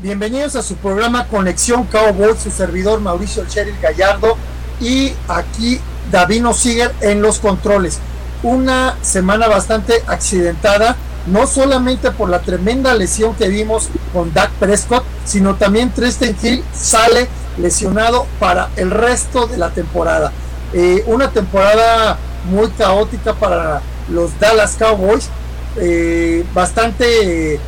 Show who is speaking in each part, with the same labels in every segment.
Speaker 1: Bienvenidos a su programa Conexión Cowboys, su servidor Mauricio Cheryl Gallardo y aquí Davino Siger en los controles. Una semana bastante accidentada, no solamente por la tremenda lesión que vimos con Dak Prescott, sino también Tristan Hill sale lesionado para el resto de la temporada. Eh, una temporada muy caótica para los Dallas Cowboys, eh, bastante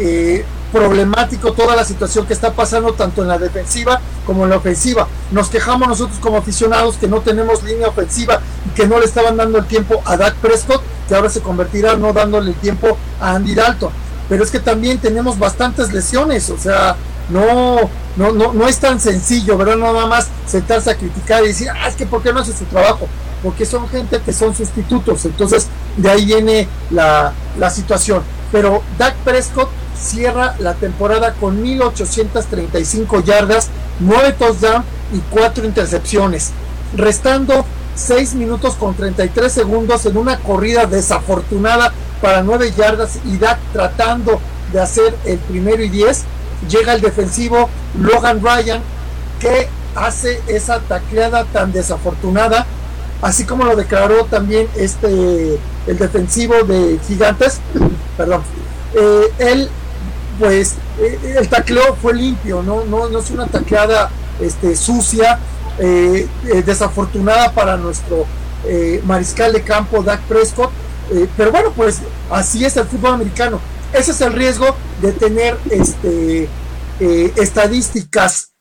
Speaker 1: eh, problemático toda la situación que está pasando tanto en la defensiva como en la ofensiva. Nos quejamos nosotros como aficionados que no tenemos línea ofensiva y que no le estaban dando el tiempo a Dak Prescott, que ahora se convertirá no dándole el tiempo a Andy Dalton. Pero es que también tenemos bastantes lesiones, o sea, no, no, no, no es tan sencillo, ¿verdad? Nada más sentarse a criticar y decir, ah, es que ¿por qué no hace su trabajo? Porque son gente que son sustitutos, entonces de ahí viene la, la situación. Pero Dak Prescott cierra la temporada con 1835 yardas, 9 touchdowns y 4 intercepciones, restando 6 minutos con 33 segundos en una corrida desafortunada para 9 yardas y Dak tratando de hacer el primero y 10, llega el defensivo Logan Ryan que hace esa tacleada tan desafortunada, así como lo declaró también este el defensivo de Gigantes, perdón, eh, él pues eh, el tacleo fue limpio, no, no, no es una tacleada este, sucia, eh, eh, desafortunada para nuestro mariscal de campo, Dak Prescott. pero bueno, pues así es el fútbol americano. Ese es el riesgo de tener este, estadísticas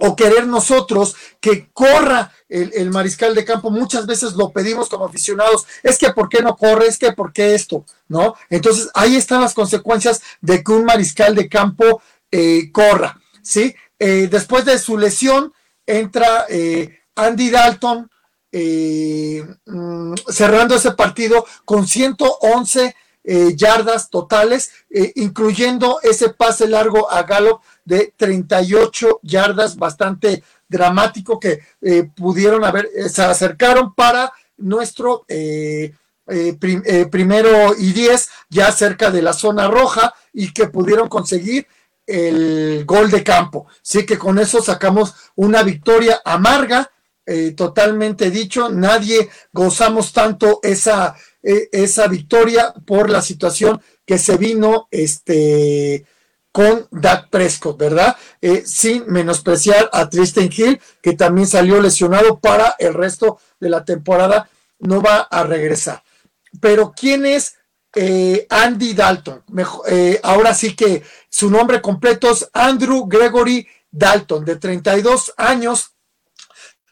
Speaker 1: o querer nosotros que corra el, mariscal de campo, muchas veces lo pedimos como aficionados, es que ¿por qué no corre? Es que ¿por qué esto? ¿No? Entonces ahí están las consecuencias de que un mariscal de campo eh, corra, ¿sí? Eh, después de su lesión entra eh, Andy Dalton mm, cerrando ese partido con 111 yardas totales, incluyendo ese pase largo a Gallup de 38 yardas, bastante dramático que eh, pudieron haber, eh, se acercaron para nuestro eh, primero y diez, ya cerca de la zona roja, y que pudieron conseguir el gol de campo. Sí que con eso sacamos una victoria amarga, totalmente dicho, nadie gozamos tanto esa, esa victoria por la situación que se vino este con Dak Prescott, ¿verdad? Eh, sin menospreciar a Tristan Hill, que también salió lesionado para el resto de la temporada, no va a regresar. Pero ¿quién es eh, Andy Dalton? Eh, ahora sí que su nombre completo es Andrew Gregory Dalton, de 32 años,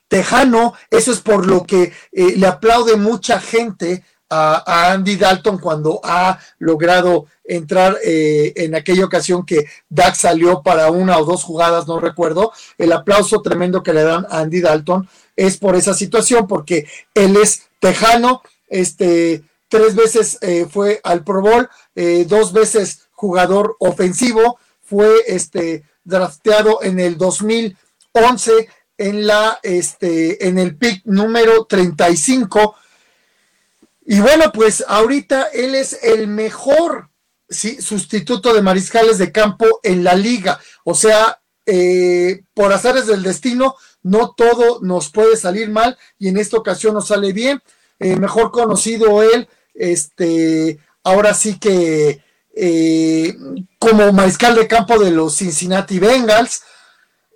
Speaker 1: tejano, eso es por lo que le aplaude mucha gente a, Andy Dalton cuando ha logrado entrar eh, en aquella ocasión que Dak salió para una o dos jugadas, no recuerdo. El aplauso tremendo que le dan a Andy Dalton es por esa situación, porque él es tejano, este, tres veces eh, fue al Pro Bowl, eh, dos veces jugador ofensivo, fue este, drafteado en el 2011 en la este en el pick número 35 y bueno, pues ahorita él es el mejor sustituto de mariscales de campo en la liga. O sea, eh, por azares del destino, no todo nos puede salir mal y en esta ocasión nos sale bien. Eh, mejor conocido él, este, ahora sí que eh, como mariscal de campo de los Cincinnati Bengals.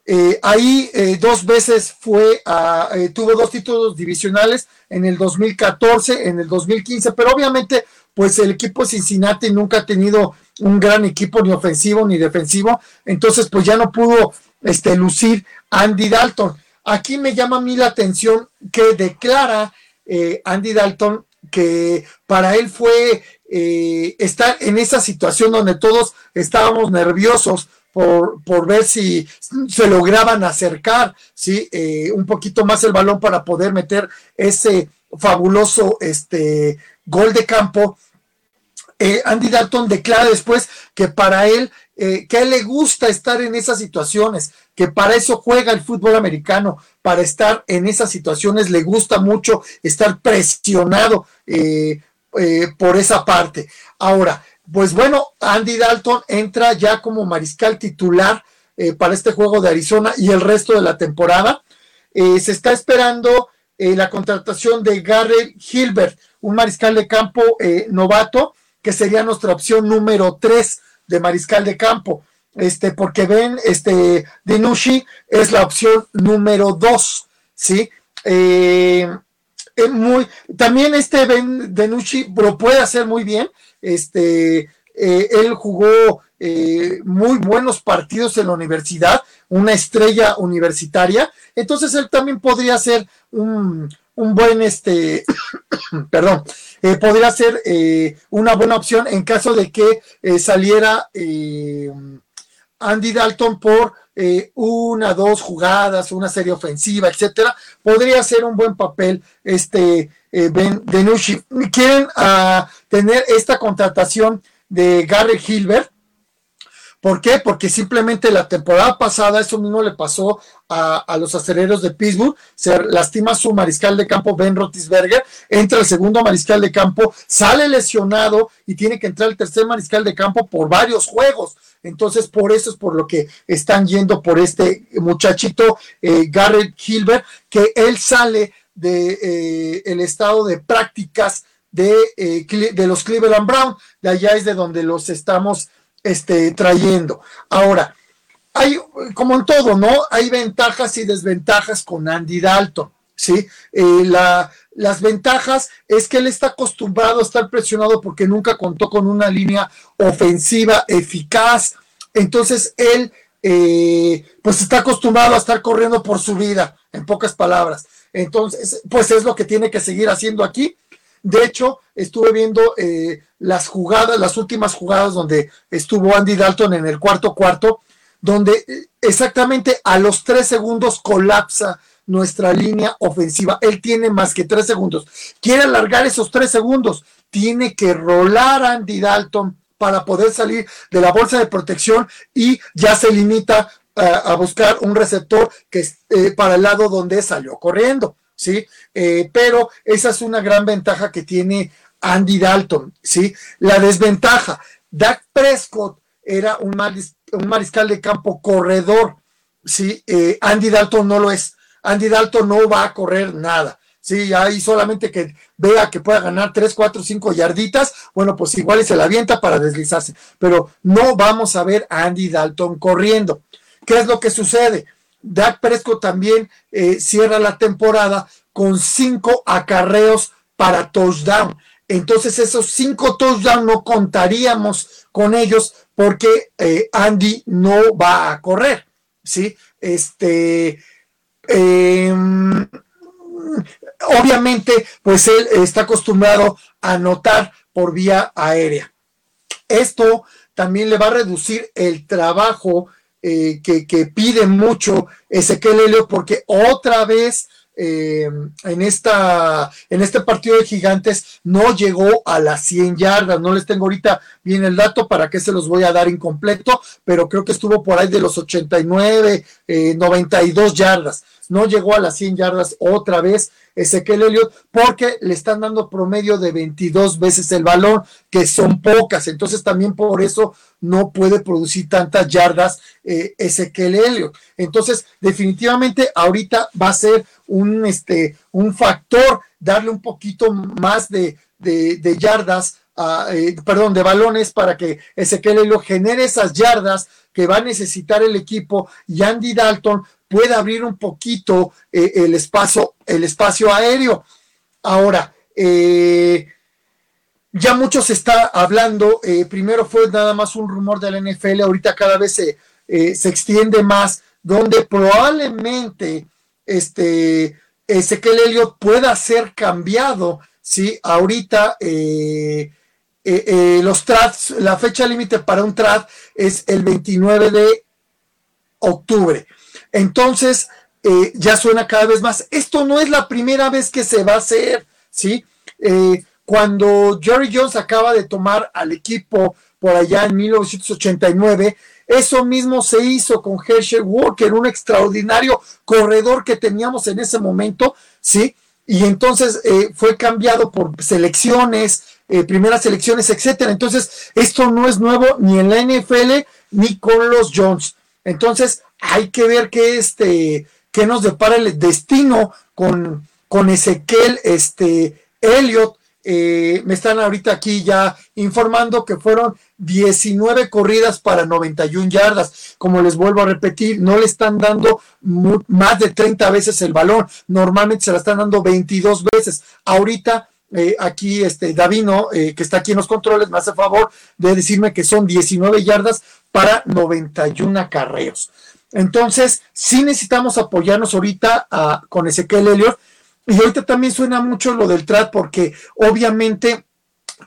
Speaker 1: Eh, ahí eh, dos veces fue, a, eh, tuvo dos títulos divisionales en el 2014, en el 2015, pero obviamente pues el equipo Cincinnati nunca ha tenido un gran equipo ni ofensivo ni defensivo, entonces pues ya no pudo este, lucir Andy Dalton. Aquí me llama a mí la atención que declara Andy Dalton que para él fue estar en esa situación donde todos estábamos nerviosos por, por ver si se lograban acercar ¿sí? Eh, un poquito más el balón para poder meter ese fabuloso este, gol de campo. Eh, Andy Dalton declara después que para él, eh, que le gusta estar en esas situaciones, que para eso juega el fútbol americano, para estar en esas situaciones le gusta mucho estar presionado por esa parte. Ahora, pues bueno, Andy Dalton entra ya como mariscal titular eh, para este juego de Arizona y el resto de la temporada. Eh, se está esperando eh, la contratación de Garrett Hilbert, un mariscal de campo novato, que sería nuestra opción número 3 de mariscal de campo. Este, porque ven, este, Dinushi es la opción número 2, ¿sí? Muy, también este Ben Denucci lo puede hacer muy bien. Este, él jugó eh, muy buenos partidos en la universidad, una estrella universitaria, entonces él también podría ser un, buen, este, perdón, eh, podría ser eh, una buena opción en caso de que saliera Andy Dalton por una, dos jugadas, una serie ofensiva, etcétera, podría ser un buen papel este Ben Denucci. Quieren ah, tener esta contratación de Gary Hilbert, ¿Por qué? Porque simplemente la temporada pasada eso mismo le pasó a, los aceleros de Pittsburgh, se lastima su mariscal de campo Ben Rotisberger, entra el segundo mariscal de campo, sale lesionado y tiene que entrar el tercer mariscal de campo por varios juegos. Entonces, por eso es por lo que están yendo por este muchachito eh, Garrett Hilbert, que él sale de eh, el estado de prácticas de, eh, de los Cleveland Brown, de allá es de donde los estamos este, trayendo. Ahora, hay, como en todo, ¿no? Hay ventajas y desventajas con Andy Dalton, ¿sí? La, las ventajas es que él está acostumbrado a estar presionado porque nunca contó con una línea ofensiva eficaz. Entonces, él, eh, pues está acostumbrado a estar corriendo por su vida, en pocas palabras. Entonces, pues es lo que tiene que seguir haciendo aquí de hecho, estuve viendo eh, las jugadas, las últimas jugadas donde estuvo Andy Dalton en el cuarto cuarto, donde eh, exactamente a los tres segundos colapsa nuestra línea ofensiva. Él tiene más que tres segundos. Quiere alargar esos tres segundos. Tiene que rolar a Andy Dalton para poder salir de la bolsa de protección y ya se limita a, buscar un receptor que eh, para el lado donde salió corriendo. ¿sí? Eh, pero esa es una gran ventaja que tiene Andy Dalton, ¿sí? La desventaja, Dak Prescott era un, mariscal de campo corredor, ¿sí? Eh, Andy Dalton no lo es. Andy Dalton no va a correr nada. Sí, ahí solamente que vea que pueda ganar 3, 4, 5 yarditas, bueno, pues igual se la avienta para deslizarse. Pero no vamos a ver a Andy Dalton corriendo. ¿Qué es lo que sucede? Dak Prescott también eh, cierra la temporada con cinco acarreos para touchdown. Entonces esos cinco touchdowns no contaríamos con ellos porque eh, Andy no va a correr, ¿sí? Este, em, obviamente, pues él está acostumbrado a anotar por vía aérea. Esto también le va a reducir el trabajo eh, que, pide mucho Ezequiel Helio, porque otra vez eh, en, esta, en este partido de gigantes no llegó a las 100 yardas. No les tengo ahorita bien el dato para que se los voy a dar incompleto, pero creo que estuvo por ahí de los 89, 92 eh, yardas. No llegó a las 100 yardas otra vez Ezequiel Elliott porque le están dando promedio de 22 veces el balón, que son pocas. Entonces también por eso no puede producir tantas yardas eh, Ezequiel Elliott. Entonces definitivamente ahorita va a ser un, este, un factor darle un poquito más de, de, yardas, eh, perdón, de balones para que Ezequiel Elliott genere esas yardas que va a necesitar el equipo y Andy Dalton pueda abrir un poquito eh, el, espacio, el espacio aéreo. Ahora, eh, ya mucho se está hablando, eh, primero fue nada más un rumor de la NFL, ahorita cada vez se, se extiende más, donde probablemente este, Ezequiel Elliott pueda ser cambiado, ¿sí? Ahorita los trats, la fecha límite para un trat es el 29 de octubre. Entonces, eh, ya suena cada vez más. Esto no es la primera vez que se va a hacer, ¿sí? Eh, cuando Jerry Jones acaba de tomar al equipo por allá en 1989, eso mismo se hizo con Herschel Walker, un extraordinario corredor que teníamos en ese momento, ¿sí? Y entonces eh, fue cambiado por selecciones, eh, primeras elecciones, etcétera. Entonces, esto no es nuevo ni en la NFL ni con los Jones. Entonces, hay que ver qué, este, qué nos depara el destino con, con Ezequiel este, Elliot. Eh, me están ahorita aquí ya informando que fueron 19 corridas para 91 yardas. Como les vuelvo a repetir, no le están dando más de 30 veces el balón. Normalmente se la están dando 22 veces. Ahorita eh, aquí este Davino, eh, que está aquí en los controles, me hace favor de decirme que son 19 yardas para 91 acarreos. Entonces, sí necesitamos apoyarnos ahorita con Ezequiel Elliott. Y ahorita también suena mucho lo del TRAT porque obviamente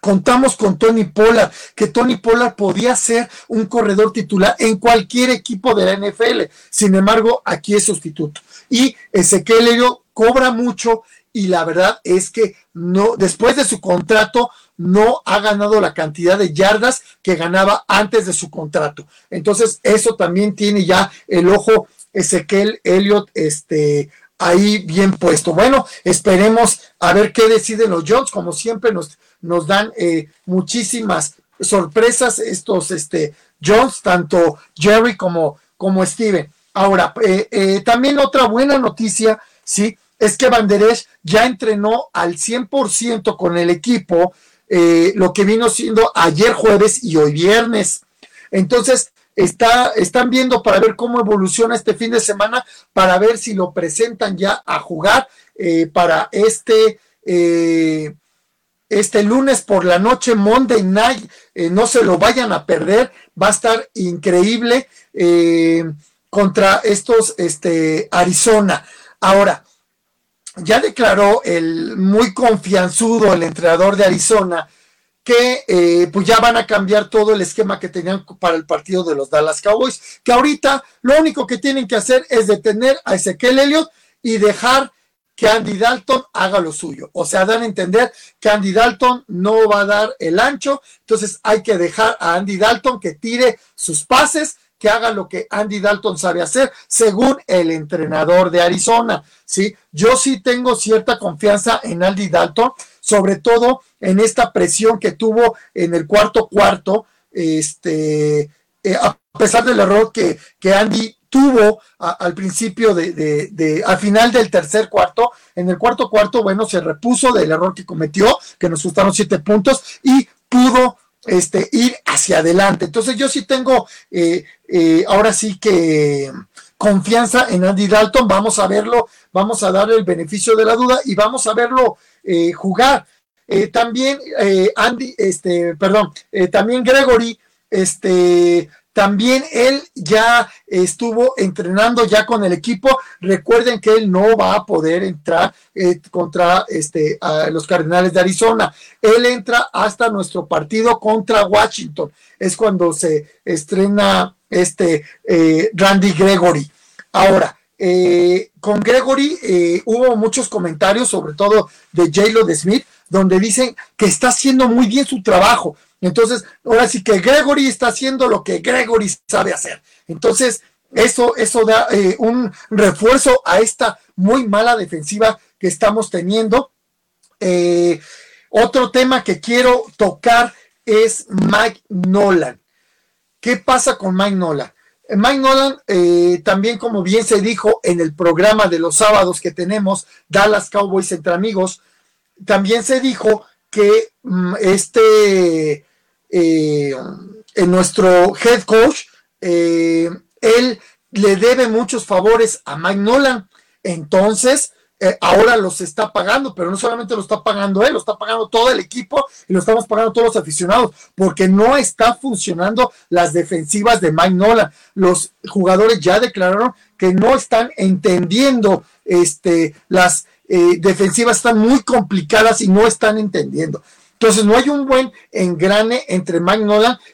Speaker 1: contamos con Tony Pollard, que Tony Pollard podía ser un corredor titular en cualquier equipo de la NFL. Sin embargo, aquí es sustituto. Y Ezequiel Elliott cobra mucho y la verdad es que no, después de su contrato, no ha ganado la cantidad de yardas que ganaba antes de su contrato. Entonces, eso también tiene ya el ojo Ezequiel Elliott, este, ahí bien puesto. Bueno, esperemos a ver qué deciden los Jones. Como siempre, nos, nos dan eh, muchísimas sorpresas estos este, Jones, tanto Jerry como, como Steven. Ahora, eh, eh, también otra buena noticia, sí, es que Banderesh ya entrenó al 100% con el equipo, eh, lo que vino siendo ayer jueves y hoy viernes. Entonces, está, están viendo para ver cómo evoluciona este fin de semana, para ver si lo presentan ya a jugar eh, para este, eh, este lunes por la noche, Monday Night. no se lo vayan a perder, va a estar increíble contra estos este, Arizona. Ahora, ya declaró el muy confianzudo, el entrenador de Arizona, que eh, pues ya van a cambiar todo el esquema que tenían para el partido de los Dallas Cowboys, que ahorita lo único que tienen que hacer es detener a Ezequiel Elliott y dejar que Andy Dalton haga lo suyo. O sea, dan a entender que Andy Dalton no va a dar el ancho, entonces hay que dejar a Andy Dalton que tire sus pases que haga lo que Andy Dalton sabe hacer, según el entrenador de Arizona. ¿sí? Yo sí tengo cierta confianza en Andy Dalton, sobre todo en esta presión que tuvo en el cuarto cuarto, este, eh, a pesar del error que, que Andy tuvo al principio de, de, de, al final del tercer cuarto, en el cuarto cuarto, bueno, se repuso del error que cometió, que nos gustaron siete puntos y pudo este, ir hacia adelante. Entonces yo sí tengo eh, eh, ahora sí que confianza en Andy Dalton, vamos a verlo, vamos a darle el beneficio de la duda y vamos a verlo eh, jugar. también Andy, este, perdón, también Gregory, este, también él ya estuvo entrenando ya con el equipo. Recuerden que él no va a poder entrar eh, contra este, a los Cardenales de Arizona. Él entra hasta nuestro partido contra Washington. Es cuando se estrena este eh, Randy Gregory. Ahora, eh, con Gregory hubo muchos comentarios, sobre todo de J-Lo de Smith, donde dicen que está haciendo muy bien su trabajo. Entonces, ahora sí que Gregory está haciendo lo que Gregory sabe hacer. Entonces, eso, eso da eh, un refuerzo a esta muy mala defensiva que estamos teniendo. Eh, otro tema que quiero tocar es Mike Nolan. ¿Qué pasa con Mike Nolan? Eh, Mike Nolan, también como bien se dijo en el programa de los sábados que tenemos, Dallas Cowboys entre amigos, también se dijo que mm, este eh, en nuestro head coach, eh, él le debe muchos favores a Mike Nolan. Entonces, eh, ahora los está pagando, pero no solamente lo está pagando él, lo está pagando todo el equipo y lo estamos pagando todos los aficionados, porque no está funcionando las defensivas de Mike Nolan. Los jugadores ya declararon que no están entendiendo este, las defensivas están muy complicadas y no están entendiendo. Entonces no hay un buen engrane entre Mike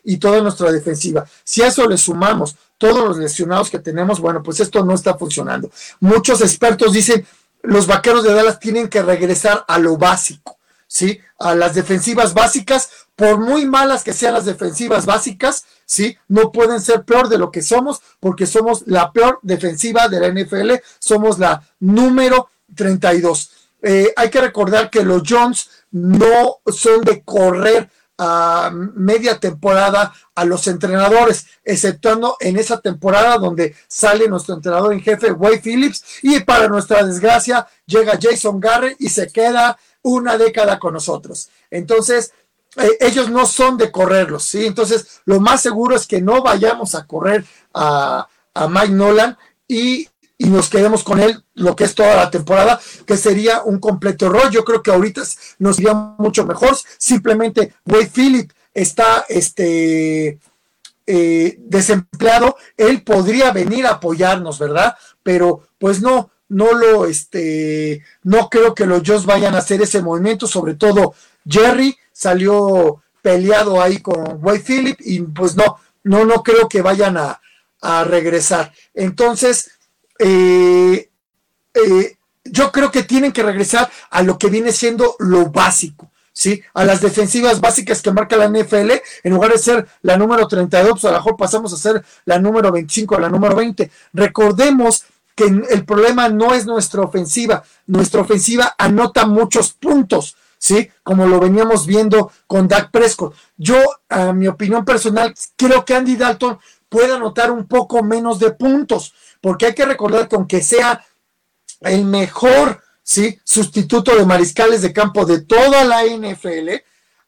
Speaker 1: y toda nuestra defensiva. Si a eso le sumamos todos los lesionados que tenemos, bueno, pues esto no está funcionando. Muchos expertos dicen, los vaqueros de Dallas tienen que regresar a lo básico, ¿sí? A las defensivas básicas, por muy malas que sean las defensivas básicas, ¿sí? No pueden ser peor de lo que somos, porque somos la peor defensiva de la NFL, somos la número 32. Eh, hay que recordar que los Jones no son de correr a media temporada a los entrenadores, exceptuando en esa temporada donde sale nuestro entrenador en jefe, Wade Phillips, y para nuestra desgracia llega Jason Garrett y se queda una década con nosotros. Entonces, eh, ellos no son de correrlos, ¿sí? Entonces, lo más seguro es que no vayamos a correr a Mike Nolan y y nos quedemos con él lo que es toda la temporada, que sería un completo error. Yo creo que ahorita nos iría mucho mejor. Simplemente Wade Phillip está este, eh, desempleado, él podría venir a apoyarnos, ¿verdad? Pero pues no, no lo, este, no creo que los Jones vayan a hacer ese movimiento, sobre todo Jerry salió peleado ahí con Wade Phillip y pues no, no, no creo que vayan a, a regresar. Entonces, eh, eh, yo creo que tienen que regresar a lo que viene siendo lo básico. ¿sí? A las defensivas básicas que marca la NFL, en lugar de ser la número 32, pues a lo mejor pasamos a ser la número 25 o la número 20. Recordemos que el problema no es nuestra ofensiva, nuestra ofensiva anota muchos puntos, ¿sí? Como lo veníamos viendo con Dak Prescott. Yo, a mi opinión personal, creo que Andy Dalton puede anotar un poco menos de puntos, porque hay que recordar que aunque sea el mejor ¿sí? sustituto de mariscales de campo de toda la NFL,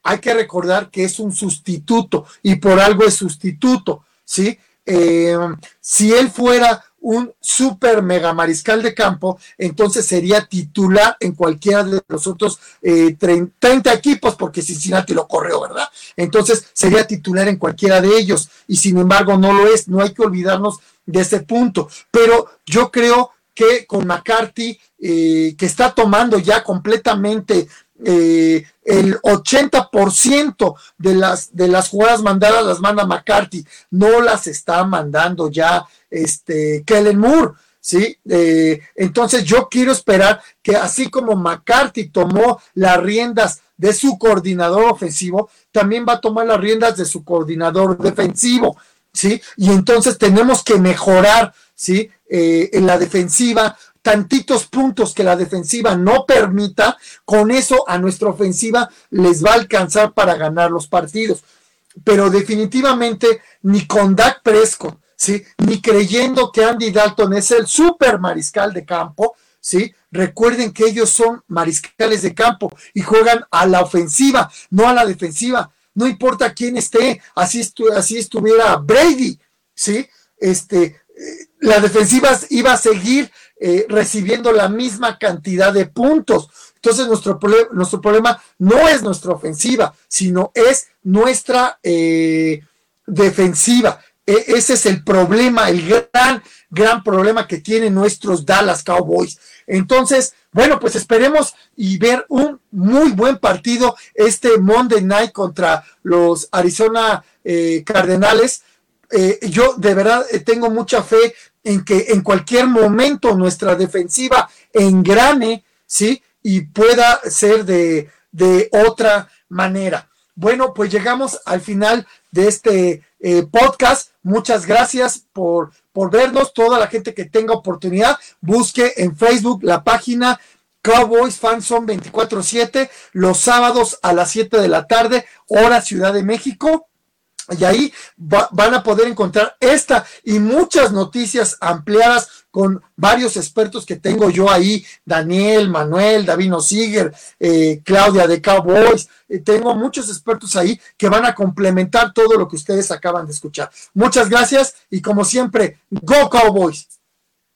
Speaker 1: hay que recordar que es un sustituto y por algo es sustituto, ¿sí? Eh, si él fuera un super mega mariscal de campo, entonces sería titular en cualquiera de los otros 30 eh, equipos, porque Cincinnati lo corrió, ¿verdad? Entonces sería titular en cualquiera de ellos, y sin embargo no lo es, no hay que olvidarnos de ese punto. Pero yo creo que con McCarthy, eh, que está tomando ya completamente eh, el 80% de las, de las jugadas mandadas las manda McCarthy, no las está mandando ya este, Kellen Moore. ¿sí? Eh, entonces yo quiero esperar que así como McCarthy tomó las riendas de su coordinador ofensivo, también va a tomar las riendas de su coordinador defensivo. ¿sí? Y entonces tenemos que mejorar, ¿sí? Eh, en la defensiva, tantitos puntos que la defensiva no permita, con eso a nuestra ofensiva les va a alcanzar para ganar los partidos. Pero definitivamente ni con Dak Prescott, ¿sí? Ni creyendo que Andy Dalton es el super mariscal de campo, ¿sí? Recuerden que ellos son mariscales de campo y juegan a la ofensiva, no a la defensiva no importa quién esté, así, así estuviera Brady, ¿sí? Este, eh, la defensiva iba a seguir eh, recibiendo la misma cantidad de puntos. Entonces nuestro, nuestro problema no es nuestra ofensiva, sino es nuestra eh, defensiva. E, ese es el problema, el gran, gran problema que tienen nuestros Dallas Cowboys. Entonces, bueno, pues esperemos y ver un muy buen partido este Monday Night contra los Arizona eh, Cardenales. Yo de verdad tengo mucha fe en que en cualquier momento nuestra defensiva engrane, ¿sí? Y pueda ser de, de otra manera. Bueno, pues llegamos al final de este podcast. Muchas gracias por por vernos. Toda la gente que tenga oportunidad, busque en Facebook la página Cowboys Fanson 24-7, los sábados a las 7 de la tarde, hora Ciudad de México. Y ahí van a poder encontrar esta y muchas noticias ampliadas con varios expertos que tengo yo ahí, Daniel, Manuel, Davino Siger, eh, Claudia de Cowboys, eh, tengo muchos expertos ahí que van a complementar todo lo que ustedes acaban de escuchar. Muchas gracias y como siempre, Go Cowboys.